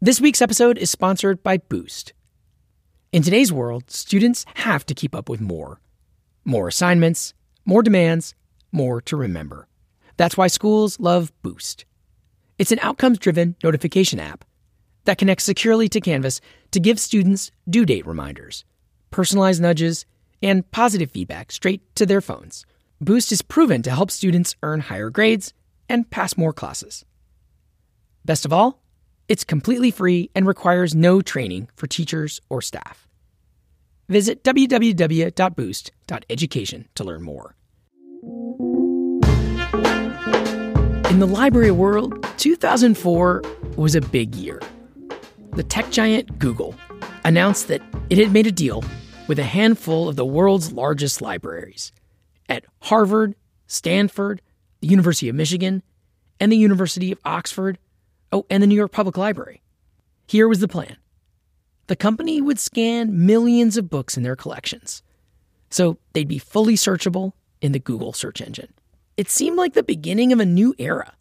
This week's episode is sponsored by Boost. In today's world, students have to keep up with more. More assignments, more demands, more to remember. That's why schools love Boost. It's an outcomes driven notification app that connects securely to Canvas to give students due date reminders, personalized nudges, and positive feedback straight to their phones. Boost is proven to help students earn higher grades and pass more classes. Best of all, it's completely free and requires no training for teachers or staff. Visit www.boost.education to learn more. In the library world, 2004 was a big year. The tech giant Google announced that it had made a deal with a handful of the world's largest libraries at Harvard, Stanford, the University of Michigan, and the University of Oxford Oh, and the New York Public Library. Here was the plan the company would scan millions of books in their collections, so they'd be fully searchable in the Google search engine. It seemed like the beginning of a new era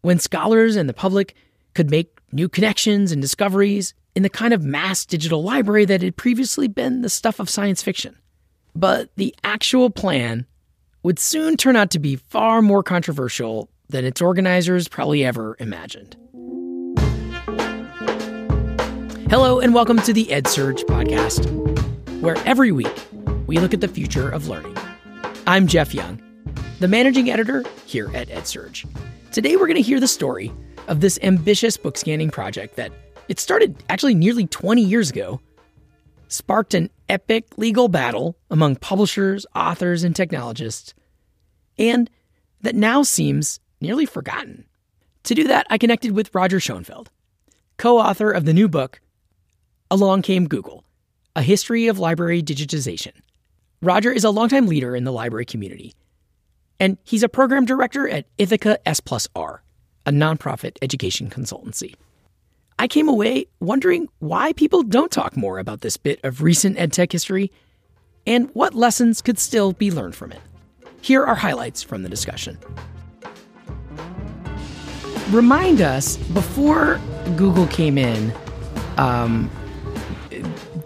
when scholars and the public could make new connections and discoveries in the kind of mass digital library that had previously been the stuff of science fiction. But the actual plan would soon turn out to be far more controversial than its organizers probably ever imagined. Hello, and welcome to the EdSurge podcast, where every week we look at the future of learning. I'm Jeff Young, the managing editor here at EdSurge. Today we're going to hear the story of this ambitious book scanning project that it started actually nearly 20 years ago, sparked an epic legal battle among publishers, authors, and technologists, and that now seems nearly forgotten. To do that, I connected with Roger Schonfeld, co author of the new book, Along Came Google A History of Library Digitization. Roger is a longtime leader in the library community, and he's a program director at Ithaka S Plus R, a nonprofit education consultancy. I came away wondering why people don't talk more about this bit of recent edtech history and what lessons could still be learned from it. Here are highlights from the discussion remind us before Google came in, um,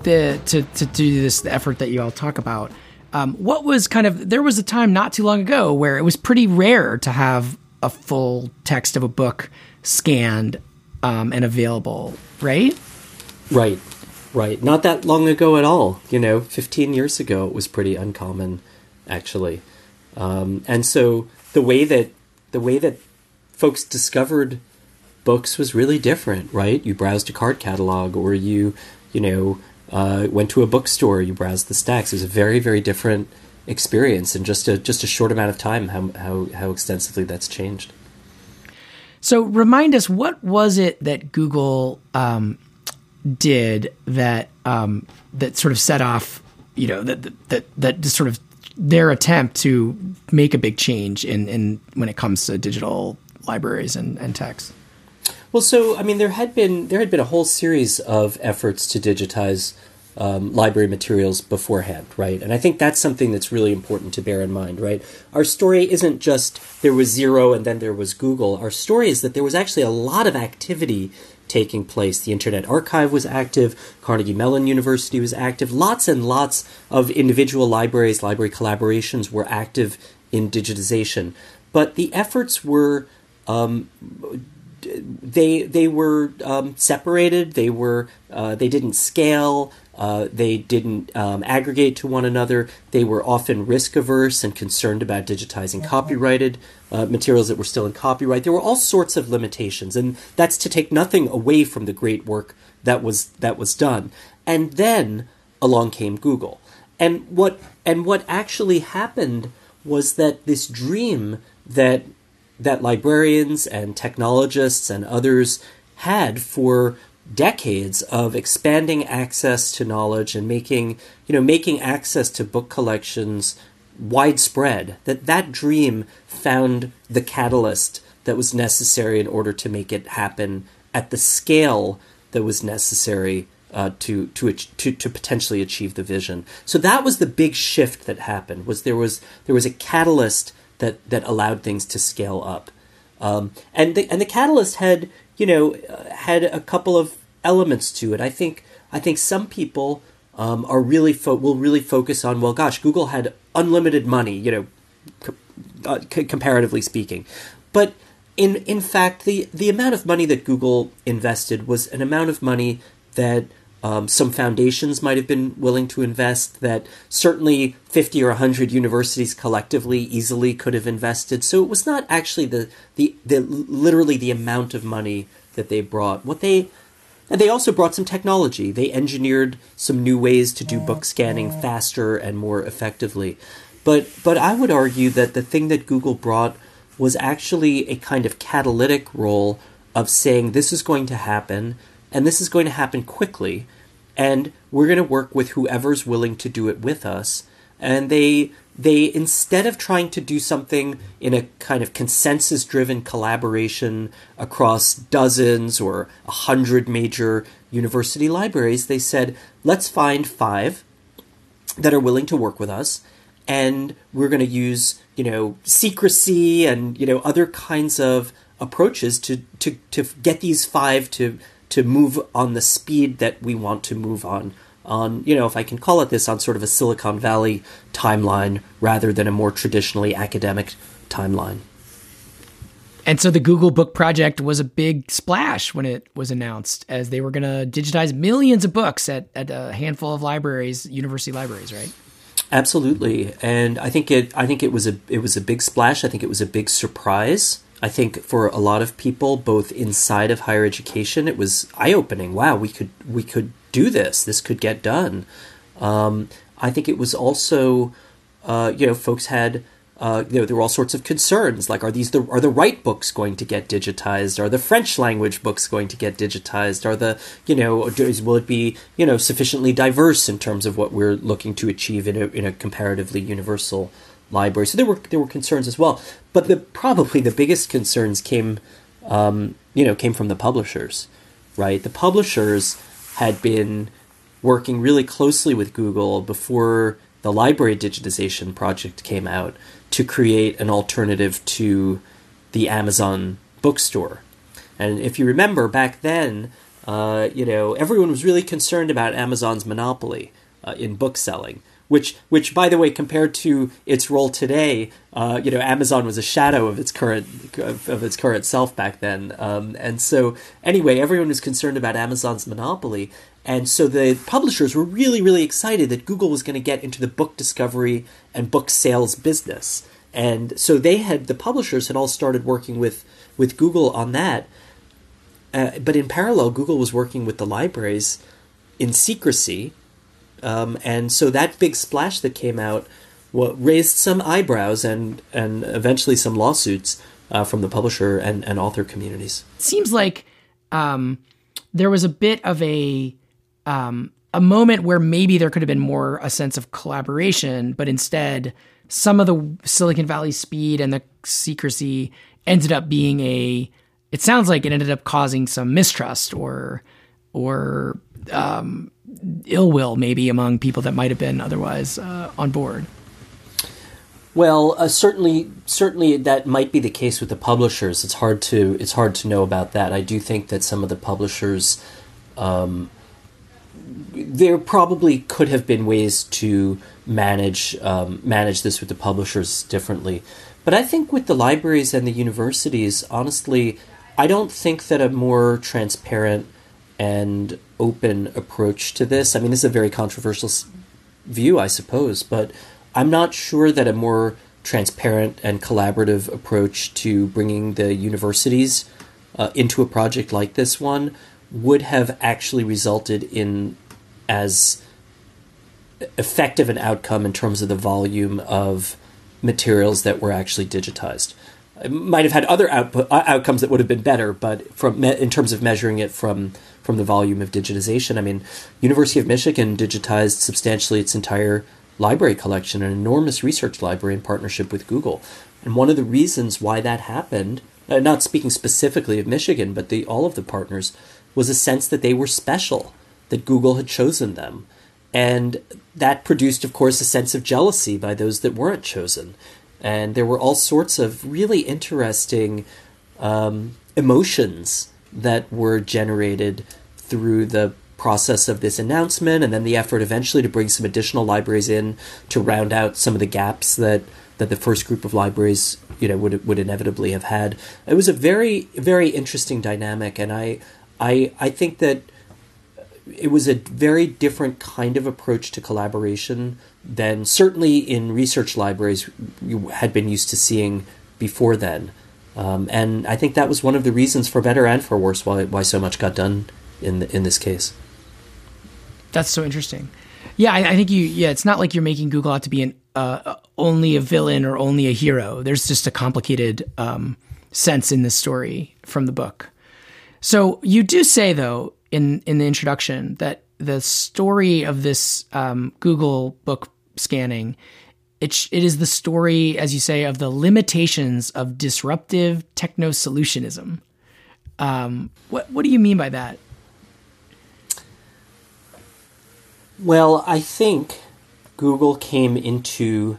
the to to do this the effort that you all talk about. Um, what was kind of there was a time not too long ago where it was pretty rare to have a full text of a book scanned um, and available, right? Right, right. Not that long ago at all. You know, fifteen years ago, it was pretty uncommon, actually. Um, and so the way that the way that folks discovered books was really different, right? You browsed a card catalog, or you, you know, uh, went to a bookstore. You browsed the stacks. It was a very, very different experience in just a just a short amount of time. How how how extensively that's changed. So remind us, what was it that Google um, did that um, that sort of set off, you know, that that that just sort of their attempt to make a big change in, in when it comes to digital libraries and, and texts? Well, so I mean, there had been there had been a whole series of efforts to digitize um, library materials beforehand, right? And I think that's something that's really important to bear in mind, right? Our story isn't just there was zero and then there was Google. Our story is that there was actually a lot of activity taking place. The Internet Archive was active, Carnegie Mellon University was active, lots and lots of individual libraries, library collaborations were active in digitization. But the efforts were um, they they were um, separated. They were uh, they didn't scale. Uh, they didn't um, aggregate to one another. They were often risk averse and concerned about digitizing copyrighted uh, materials that were still in copyright. There were all sorts of limitations, and that's to take nothing away from the great work that was that was done. And then along came Google, and what and what actually happened was that this dream that that librarians and technologists and others had for decades of expanding access to knowledge and making you know making access to book collections widespread that that dream found the catalyst that was necessary in order to make it happen at the scale that was necessary uh, to, to to to potentially achieve the vision. So that was the big shift that happened. Was there was there was a catalyst that that allowed things to scale up. Um, and the and the catalyst had you know uh, had a couple of elements to it. I think I think some people um, are really fo- will really focus on well, gosh, Google had unlimited money, you know, co- uh, c- comparatively speaking, but in in fact, the the amount of money that Google invested was an amount of money that um, some foundations might have been willing to invest that certainly 50 or 100 universities collectively easily could have invested. So it was not actually the, the, the literally the amount of money that they brought. What they and they also brought some technology. They engineered some new ways to do book scanning faster and more effectively. But but i would argue that the thing that google brought was actually a kind of catalytic role of saying this is going to happen and this is going to happen quickly and we're going to work with whoever's willing to do it with us. And they they instead of trying to do something in a kind of consensus driven collaboration across dozens or a hundred major university libraries they said let's find five that are willing to work with us and we're going to use you know secrecy and you know other kinds of approaches to to to get these five to to move on the speed that we want to move on on you know if i can call it this on sort of a silicon valley timeline rather than a more traditionally academic timeline and so the Google Book Project was a big splash when it was announced, as they were going to digitize millions of books at, at a handful of libraries, university libraries, right? Absolutely, and I think it. I think it was a. It was a big splash. I think it was a big surprise. I think for a lot of people, both inside of higher education, it was eye opening. Wow, we could we could do this. This could get done. Um, I think it was also, uh, you know, folks had. Uh, you know, there were all sorts of concerns, like are these the are the right books going to get digitized? Are the French language books going to get digitized? Are the you know does, will it be you know sufficiently diverse in terms of what we're looking to achieve in a in a comparatively universal library. So there were there were concerns as well, but the probably the biggest concerns came, um, you know, came from the publishers, right? The publishers had been working really closely with Google before the library digitization project came out to create an alternative to the Amazon bookstore. And if you remember back then, uh, you know, everyone was really concerned about Amazon's monopoly uh, in bookselling which which by the way compared to its role today uh, you know amazon was a shadow of its current of its current self back then. Um, and so anyway everyone was concerned about amazon's monopoly. And so the publishers were really really excited that google was going to get into the book discovery and book sales business. And so they had the publishers had all started working with with google on that. Uh, but in parallel google was working with the libraries in secrecy um, and so that big splash that came out well, raised some eyebrows and, and eventually some lawsuits uh, from the publisher and, and author communities. Seems like um, there was a bit of a um, a moment where maybe there could have been more a sense of collaboration, but instead some of the Silicon Valley speed and the secrecy ended up being a. It sounds like it ended up causing some mistrust or or um, ill will maybe among people that might have been otherwise uh, on board. Well, uh, certainly, certainly that might be the case with the publishers. It's hard to it's hard to know about that. I do think that some of the publishers, um, there probably could have been ways to manage um, manage this with the publishers differently. But I think with the libraries and the universities, honestly, I don't think that a more transparent and open approach to this. I mean, this is a very controversial view, I suppose, but I'm not sure that a more transparent and collaborative approach to bringing the universities uh, into a project like this one would have actually resulted in as effective an outcome in terms of the volume of materials that were actually digitized. It might have had other output, uh, outcomes that would have been better, but from in terms of measuring it from from the volume of digitization. I mean, University of Michigan digitized substantially its entire library collection, an enormous research library in partnership with Google. And one of the reasons why that happened, uh, not speaking specifically of Michigan, but the, all of the partners, was a sense that they were special, that Google had chosen them. And that produced, of course, a sense of jealousy by those that weren't chosen. And there were all sorts of really interesting um, emotions that were generated through the process of this announcement and then the effort eventually to bring some additional libraries in to round out some of the gaps that that the first group of libraries you know would would inevitably have had. It was a very very interesting dynamic and i i i think that it was a very different kind of approach to collaboration than certainly in research libraries you had been used to seeing before then um, and I think that was one of the reasons, for better and for worse, why why so much got done in the, in this case. That's so interesting. Yeah, I, I, think you. Yeah, it's not like you're making Google out to be an uh, only a villain or only a hero. There's just a complicated um, sense in this story from the book. So you do say though in in the introduction that the story of this um, Google book scanning it, it is the story, as you say, of the limitations of disruptive techno solutionism. Um, what, what do you mean by that? Well, I think Google came into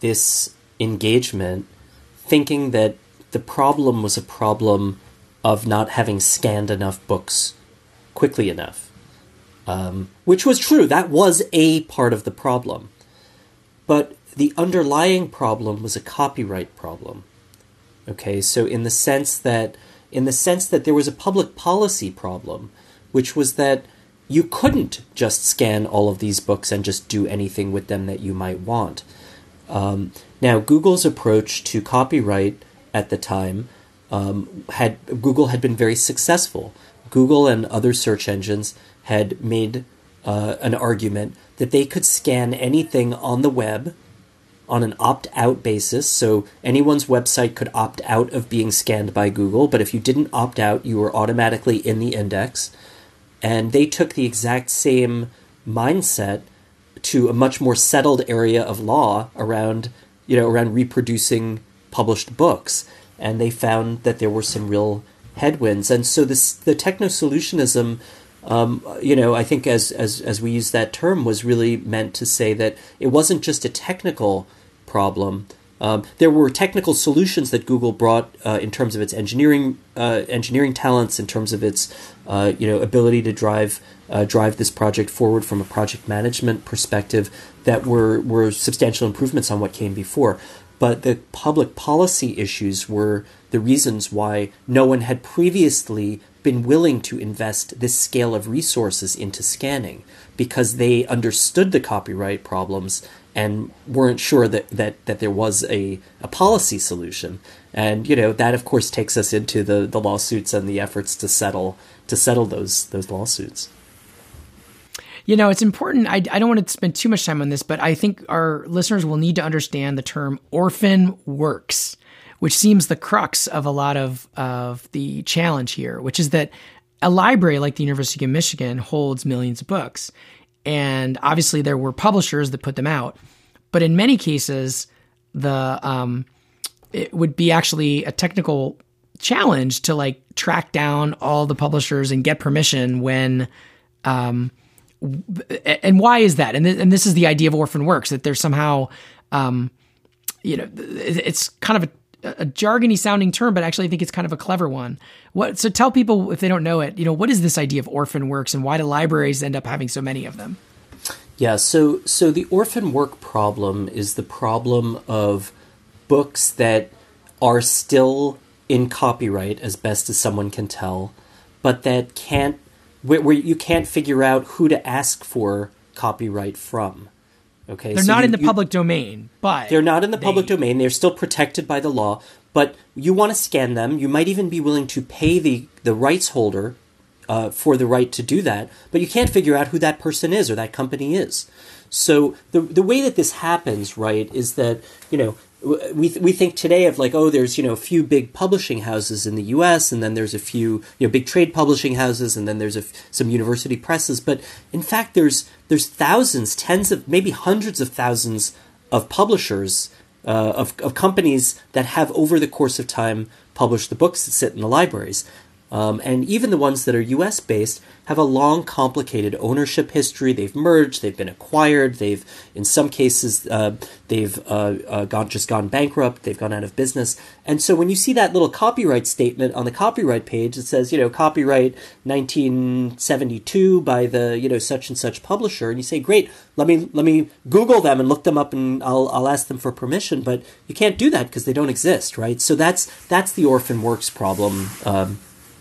this engagement thinking that the problem was a problem of not having scanned enough books quickly enough. Um, which was true. That was a part of the problem. But the underlying problem was a copyright problem. Okay, so in the sense that in the sense that there was a public policy problem, which was that you couldn't just scan all of these books and just do anything with them that you might want. Um, now, Google's approach to copyright at the time um, had Google had been very successful. Google and other search engines had made uh, an argument that they could scan anything on the web on an opt out basis. So anyone's website could opt out of being scanned by Google, but if you didn't opt out, you were automatically in the index. And they took the exact same mindset to a much more settled area of law around, you know, around reproducing published books. And they found that there were some real headwinds. And so this the techno solutionism um, you know, I think as, as as we use that term was really meant to say that it wasn't just a technical problem. Um, there were technical solutions that Google brought uh, in terms of its engineering uh, engineering talents, in terms of its uh, you know ability to drive uh, drive this project forward from a project management perspective that were were substantial improvements on what came before. But the public policy issues were the reasons why no one had previously been willing to invest this scale of resources into scanning because they understood the copyright problems and weren't sure that, that, that there was a, a policy solution. And you know that of course takes us into the, the lawsuits and the efforts to settle to settle those those lawsuits. You know, it's important. I, I don't want to spend too much time on this, but I think our listeners will need to understand the term orphan works, which seems the crux of a lot of, of the challenge here, which is that a library like the University of Michigan holds millions of books. And obviously, there were publishers that put them out. But in many cases, the um, it would be actually a technical challenge to like track down all the publishers and get permission when um, and why is that and, th- and this is the idea of orphan works that there's somehow um, you know it's kind of a a jargony sounding term, but actually I think it's kind of a clever one. What so tell people if they don't know it, you know, what is this idea of orphan works and why do libraries end up having so many of them? Yeah, so so the orphan work problem is the problem of books that are still in copyright as best as someone can tell, but that can't where, where you can't figure out who to ask for copyright from. Okay, they're so not you, in the you, public domain, but they're not in the they... public domain. They're still protected by the law. But you want to scan them. You might even be willing to pay the the rights holder uh, for the right to do that. But you can't figure out who that person is or that company is. So the the way that this happens, right, is that you know we we think today of like oh there's you know a few big publishing houses in the U.S. and then there's a few you know big trade publishing houses and then there's a, some university presses, but in fact there's there's thousands, tens of maybe hundreds of thousands of publishers uh, of of companies that have over the course of time published the books that sit in the libraries. Um, and even the ones that are US based have a long, complicated ownership history. They've merged, they've been acquired, they've, in some cases, uh, they've uh, uh, gone, just gone bankrupt, they've gone out of business. And so when you see that little copyright statement on the copyright page, it says, you know, copyright 1972 by the, you know, such and such publisher, and you say, great, let me, let me Google them and look them up and I'll, I'll ask them for permission, but you can't do that because they don't exist, right? So that's, that's the orphan works problem. Um,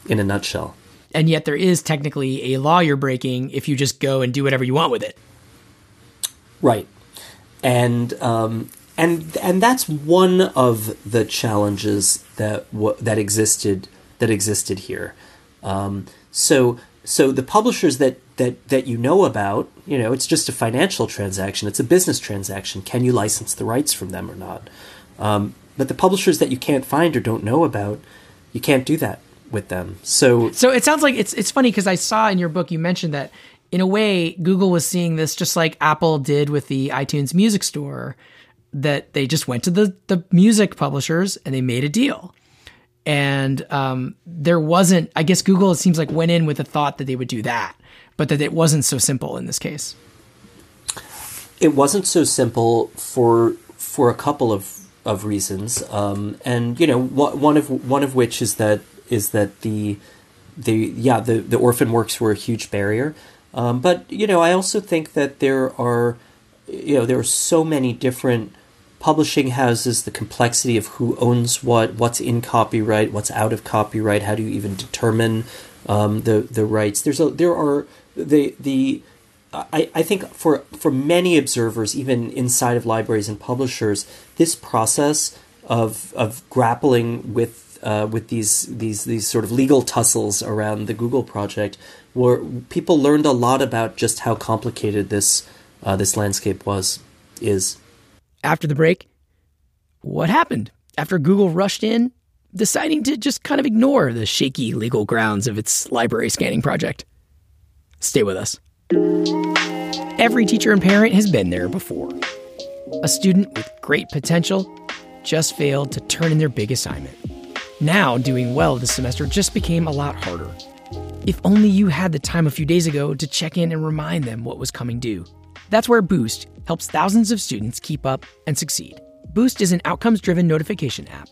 in a nutshell. And yet, there is technically a law you're breaking if you just go and do whatever you want with it. Right, and um, and and that's one of the challenges that w- that existed that existed here. Um, so so the publishers that that that you know about, you know, it's just a financial transaction. It's a business transaction. Can you license the rights from them or not? Um, but the publishers that you can't find or don't know about, you can't do that with them. So So it sounds like it's it's funny because I saw in your book you mentioned that in a way Google was seeing this just like Apple did with the iTunes Music Store that they just went to the the music publishers and they made a deal. And um, there wasn't, I guess Google, it seems like, went in with the thought that they would do that, but that it wasn't so simple in this case. It wasn't so simple for for a couple of of reasons, um, and you know, one of one of which is that is that the the yeah the the orphan works were a huge barrier, um, but you know I also think that there are you know there are so many different publishing houses, the complexity of who owns what, what's in copyright, what's out of copyright, how do you even determine um, the the rights? There's a there are the the I, I think for for many observers, even inside of libraries and publishers, this process of of grappling with uh, with these these these sort of legal tussles around the Google project, where people learned a lot about just how complicated this uh, this landscape was is. After the break, what happened after Google rushed in, deciding to just kind of ignore the shaky legal grounds of its library scanning project? Stay with us. Every teacher and parent has been there before. A student with great potential just failed to turn in their big assignment. Now, doing well this semester just became a lot harder. If only you had the time a few days ago to check in and remind them what was coming due. That's where Boost helps thousands of students keep up and succeed. Boost is an outcomes driven notification app.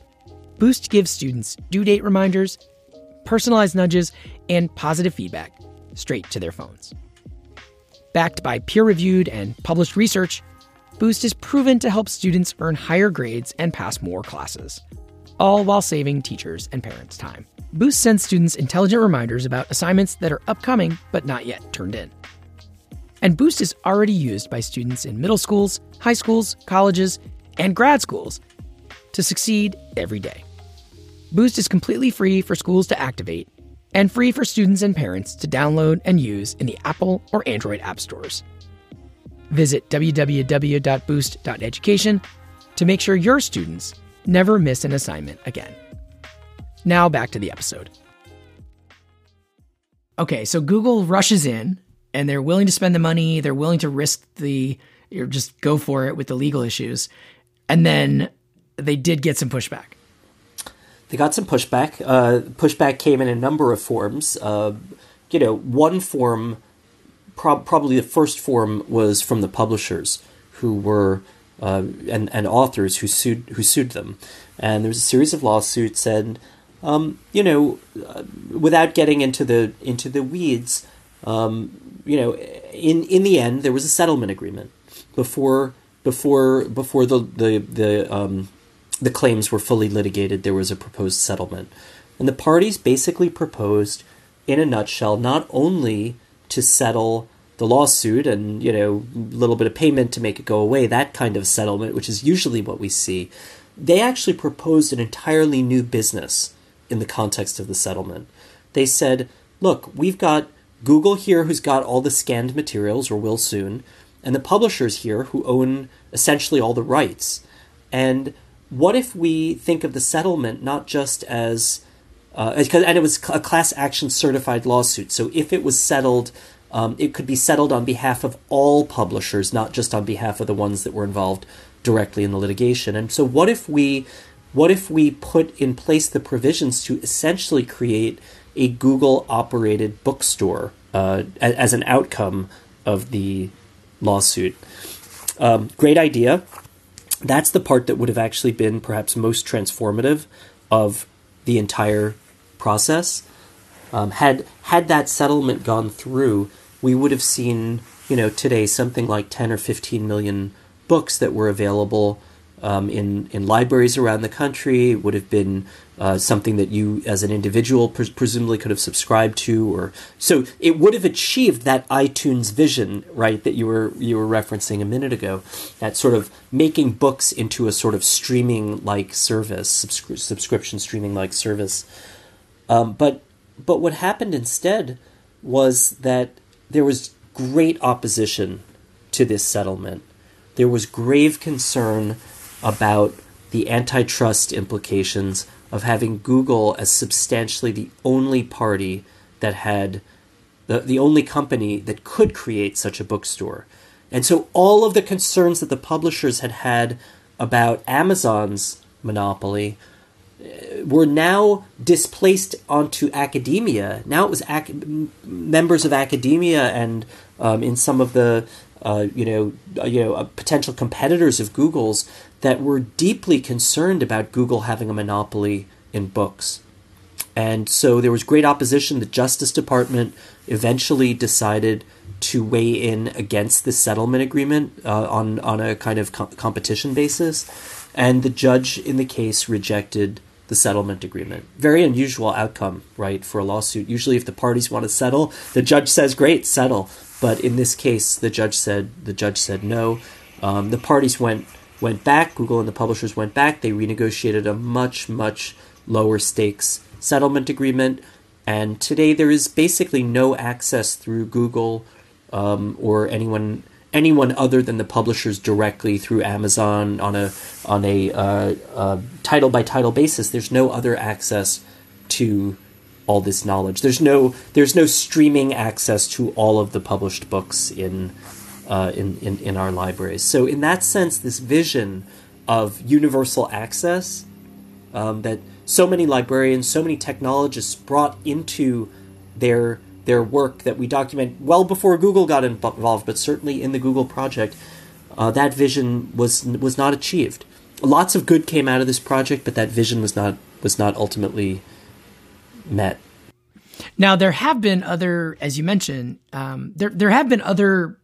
Boost gives students due date reminders, personalized nudges, and positive feedback straight to their phones. Backed by peer reviewed and published research, Boost is proven to help students earn higher grades and pass more classes all while saving teachers and parents time. Boost sends students intelligent reminders about assignments that are upcoming but not yet turned in. And Boost is already used by students in middle schools, high schools, colleges, and grad schools to succeed every day. Boost is completely free for schools to activate and free for students and parents to download and use in the Apple or Android app stores. Visit www.boost.education to make sure your students never miss an assignment again. Now back to the episode. Okay, so Google rushes in and they're willing to spend the money, they're willing to risk the or just go for it with the legal issues. And then they did get some pushback. They got some pushback. Uh, pushback came in a number of forms. Uh, you know, one form, prob- probably the first form, was from the publishers who were uh, and and authors who sued who sued them, and there was a series of lawsuits. And um, you know, uh, without getting into the into the weeds, um, you know, in in the end, there was a settlement agreement before before before the the the um, the claims were fully litigated. There was a proposed settlement, and the parties basically proposed, in a nutshell, not only to settle the lawsuit and you know a little bit of payment to make it go away that kind of settlement which is usually what we see they actually proposed an entirely new business in the context of the settlement. They said look we've got google here who's got all the scanned materials or will soon and the publishers here who own essentially all the rights. And what if we think of the settlement not just as uh, and it was a class action certified lawsuit so if it was settled um, it could be settled on behalf of all publishers, not just on behalf of the ones that were involved directly in the litigation. And so, what if we, what if we put in place the provisions to essentially create a Google operated bookstore uh, as an outcome of the lawsuit. Um, great idea. That's the part that would have actually been perhaps most transformative of the entire process. Um, had had that settlement gone through, we would have seen, you know, today something like ten or fifteen million books that were available um, in in libraries around the country. It would have been uh, something that you, as an individual, pres- presumably could have subscribed to, or so it would have achieved that iTunes vision, right? That you were you were referencing a minute ago. That sort of making books into a sort of streaming like service, subscri- subscription streaming like service. Um, but but what happened instead was that there was great opposition to this settlement. There was grave concern about the antitrust implications of having Google as substantially the only party that had the, the only company that could create such a bookstore. And so all of the concerns that the publishers had had about Amazon's monopoly were now displaced onto academia. Now it was ac- members of academia and um, in some of the uh, you know uh, you know uh, potential competitors of Google's that were deeply concerned about Google having a monopoly in books. And so there was great opposition. The Justice Department eventually decided to weigh in against the settlement agreement uh, on on a kind of co- competition basis, and the judge in the case rejected the settlement agreement. Very unusual outcome, right, for a lawsuit. Usually, if the parties want to settle, the judge says, "Great, settle." But in this case, the judge said the judge said no. Um, the parties went went back. Google and the publishers went back. They renegotiated a much much lower stakes settlement agreement. And today there is basically no access through Google um, or anyone anyone other than the publishers directly through Amazon on a on a title by title basis. There's no other access to all this knowledge. There's no there's no streaming access to all of the published books in uh, in, in in our libraries. So in that sense, this vision of universal access um, that so many librarians, so many technologists brought into their their work that we document well before Google got involved, but certainly in the Google project, uh, that vision was was not achieved. Lots of good came out of this project, but that vision was not was not ultimately met. Now there have been other, as you mentioned, um, there there have been other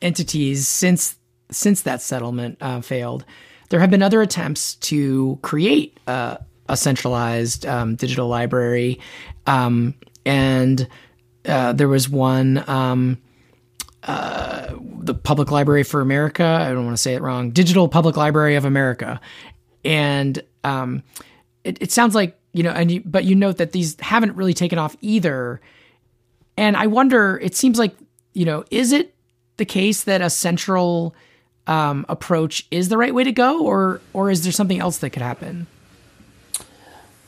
entities since since that settlement uh, failed. There have been other attempts to create uh, a centralized um, digital library, um, and uh, there was one. Um, uh, the Public Library for America. I don't want to say it wrong. Digital Public Library of America, and um, it, it sounds like you know, and you, but you note that these haven't really taken off either. And I wonder, it seems like, you know, is it the case that a central um, approach is the right way to go, or or is there something else that could happen?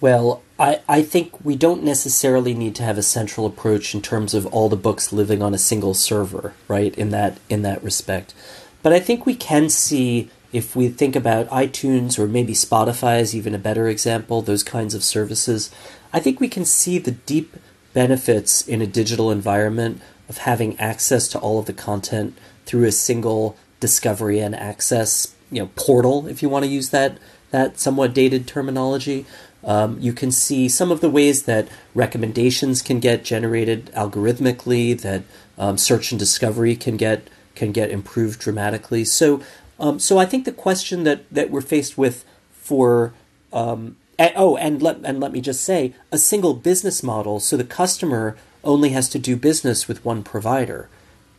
Well, I, I think we don't necessarily need to have a central approach in terms of all the books living on a single server, right? In that in that respect. But I think we can see if we think about iTunes or maybe Spotify is even a better example, those kinds of services, I think we can see the deep benefits in a digital environment of having access to all of the content through a single discovery and access, you know, portal, if you want to use that that somewhat dated terminology. Um, you can see some of the ways that recommendations can get generated algorithmically, that um, search and discovery can get can get improved dramatically. So um, so I think the question that, that we're faced with for um, and, oh, and let and let me just say a single business model, so the customer only has to do business with one provider,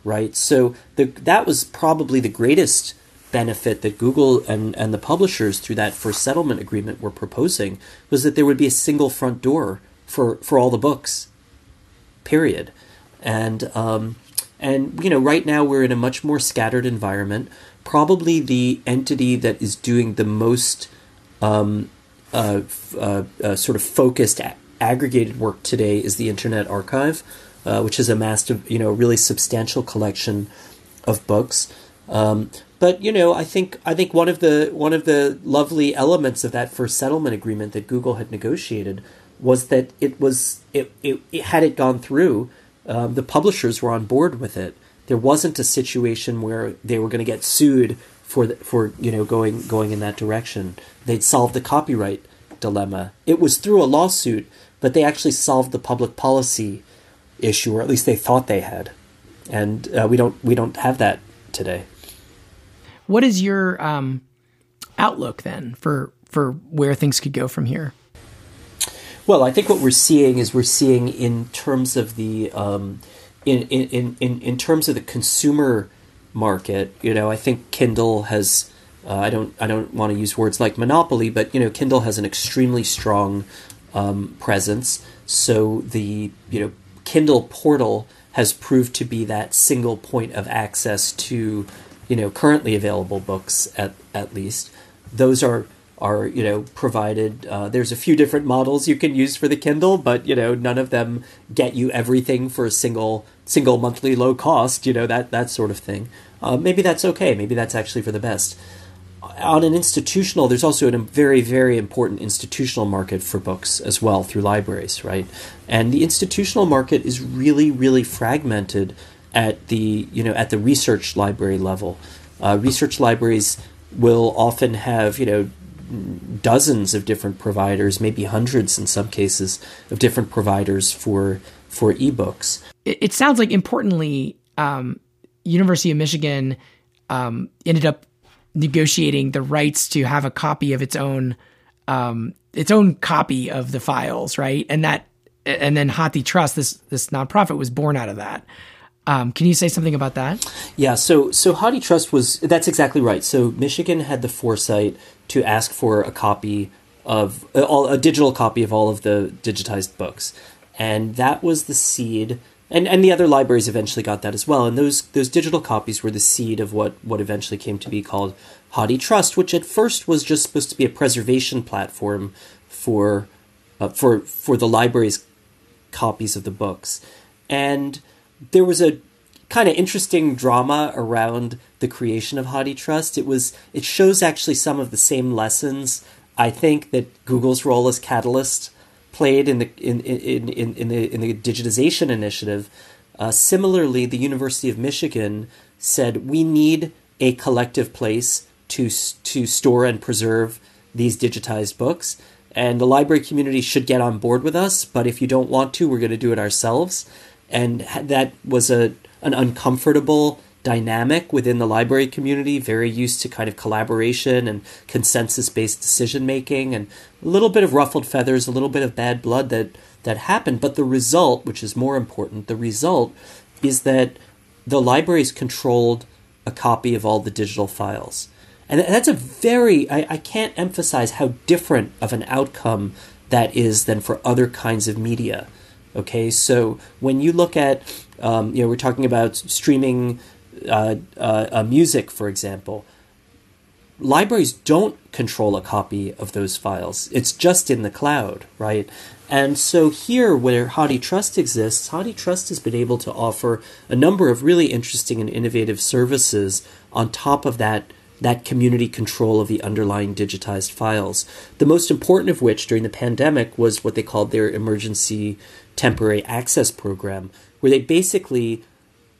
right? So the, that was probably the greatest benefit that Google and, and the publishers through that first settlement agreement were proposing was that there would be a single front door for, for all the books, period. And um, and you know, right now we're in a much more scattered environment probably the entity that is doing the most um, uh, uh, uh, sort of focused a- aggregated work today is the Internet Archive, uh, which amassed a you know really substantial collection of books. Um, but you know, I think I think one of the one of the lovely elements of that first settlement agreement that Google had negotiated was that it was it, it, it had it gone through, um, the publishers were on board with it. There wasn't a situation where they were going to get sued for the, for you know going going in that direction. They'd solved the copyright dilemma. It was through a lawsuit, but they actually solved the public policy issue, or at least they thought they had. And uh, we don't we don't have that today. What is your um, outlook then for for where things could go from here? Well, I think what we're seeing is we're seeing in terms of the um, in, in, in, in terms of the consumer market. You know, I think Kindle has. Uh, I don't I don't want to use words like monopoly, but you know, Kindle has an extremely strong um, presence. So the you know Kindle portal has proved to be that single point of access to you know currently available books at at least. Those are are you know provided. Uh, there's a few different models you can use for the Kindle, but you know none of them get you everything for a single single monthly low cost. You know that that sort of thing. Uh, maybe that's okay. Maybe that's actually for the best. On an institutional, there's also a very very important institutional market for books as well through libraries, right? And the institutional market is really really fragmented at the you know at the research library level. Uh, research libraries will often have you know dozens of different providers, maybe hundreds in some cases of different providers for for ebooks. It, it sounds like importantly, um, University of Michigan um, ended up negotiating the rights to have a copy of its own um, its own copy of the files, right? And that and then HathiTrust, this this nonprofit, was born out of that. Um, can you say something about that? Yeah, so so HathiTrust was that's exactly right. So Michigan had the foresight to ask for a copy of uh, all a digital copy of all of the digitized books, and that was the seed. And and the other libraries eventually got that as well. And those those digital copies were the seed of what what eventually came to be called HathiTrust, which at first was just supposed to be a preservation platform for uh, for for the library's copies of the books, and there was a kind of interesting drama around the creation of HathiTrust. It was it shows actually some of the same lessons I think that Google's role as catalyst played in the in in, in, in the in the digitization initiative. Uh, similarly, the University of Michigan said we need a collective place to to store and preserve these digitized books, and the library community should get on board with us. But if you don't want to, we're going to do it ourselves and that was a an uncomfortable dynamic within the library community, very used to kind of collaboration and consensus based decision making, and a little bit of ruffled feathers, a little bit of bad blood that, that happened. But the result, which is more important, the result is that the libraries controlled a copy of all the digital files. And that's a very, I, I can't emphasize how different of an outcome that is than for other kinds of media. Okay, so when you look at, um, you know, we're talking about streaming uh, uh, music, for example. Libraries don't control a copy of those files. It's just in the cloud, right? And so here, where HathiTrust exists, HathiTrust has been able to offer a number of really interesting and innovative services on top of that that community control of the underlying digitized files. The most important of which during the pandemic was what they called their emergency temporary access program, where they basically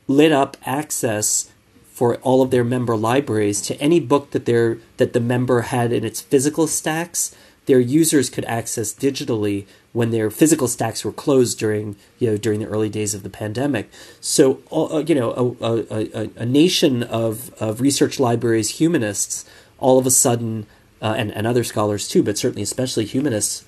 lit up access for all of their member libraries to any book that their that the member had in its physical stacks their users could access digitally when their physical stacks were closed during you know during the early days of the pandemic. So uh, you know a, a, a, nation of, of research libraries humanists all of a sudden uh, and and other scholars too, but certainly especially humanists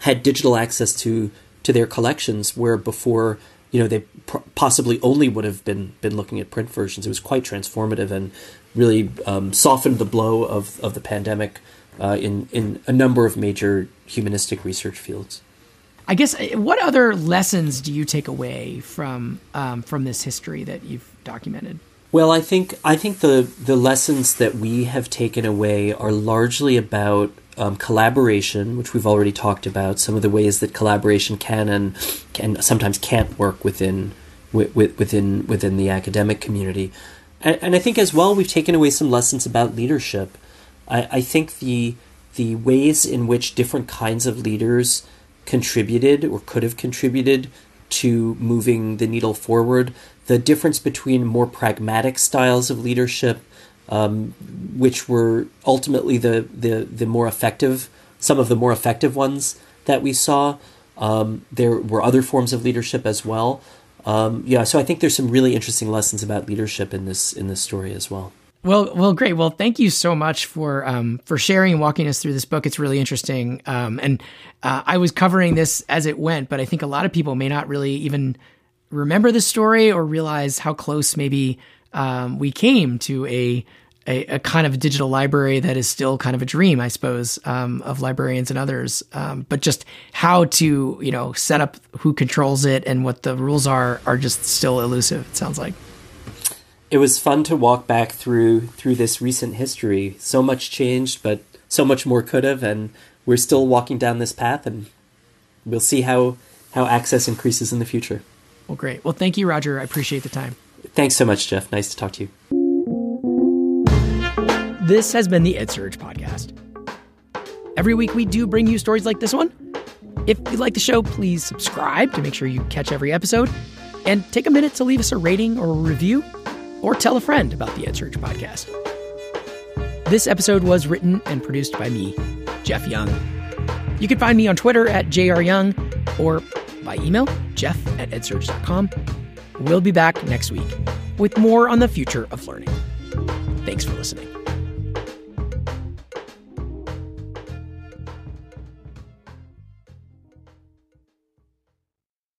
had digital access to to their collections where before you know they pr- possibly only would have been been looking at print versions. It was quite transformative and really um, softened the blow of of the pandemic uh, in in a number of major humanistic research fields. I guess uh, what other lessons do you take away from um, from this history that you've documented? Well, I think I think the the lessons that we have taken away are largely about um, collaboration, which we've already talked about. Some of the ways that collaboration can and can sometimes can't work within within within the academic community, and, and I think as well we've taken away some lessons about leadership. I, I think the the ways in which different kinds of leaders contributed or could have contributed to moving the needle forward. The difference between more pragmatic styles of leadership, um, which were ultimately the, the, the more effective, some of the more effective ones that we saw. Um, there were other forms of leadership as well. Um, yeah, so I think there's some really interesting lessons about leadership in this in this story as well. Well, well, great. Well, thank you so much for um, for sharing and walking us through this book. It's really interesting. Um, and uh, I was covering this as it went, but I think a lot of people may not really even remember the story or realize how close maybe um, we came to a, a, a kind of digital library that is still kind of a dream, I suppose, um, of librarians and others. Um, but just how to you know set up who controls it and what the rules are are just still elusive. It sounds like it was fun to walk back through through this recent history. So much changed, but so much more could have, and we're still walking down this path, and we'll see how how access increases in the future. Well, great. Well, thank you, Roger. I appreciate the time. Thanks so much, Jeff. Nice to talk to you. This has been the EdSurge podcast. Every week we do bring you stories like this one. If you like the show, please subscribe to make sure you catch every episode, and take a minute to leave us a rating or a review or tell a friend about the EdSurge podcast. This episode was written and produced by me, Jeff Young. You can find me on Twitter at jryoung or by email, jeff at edsurge.com. We'll be back next week with more on the future of learning. Thanks for listening.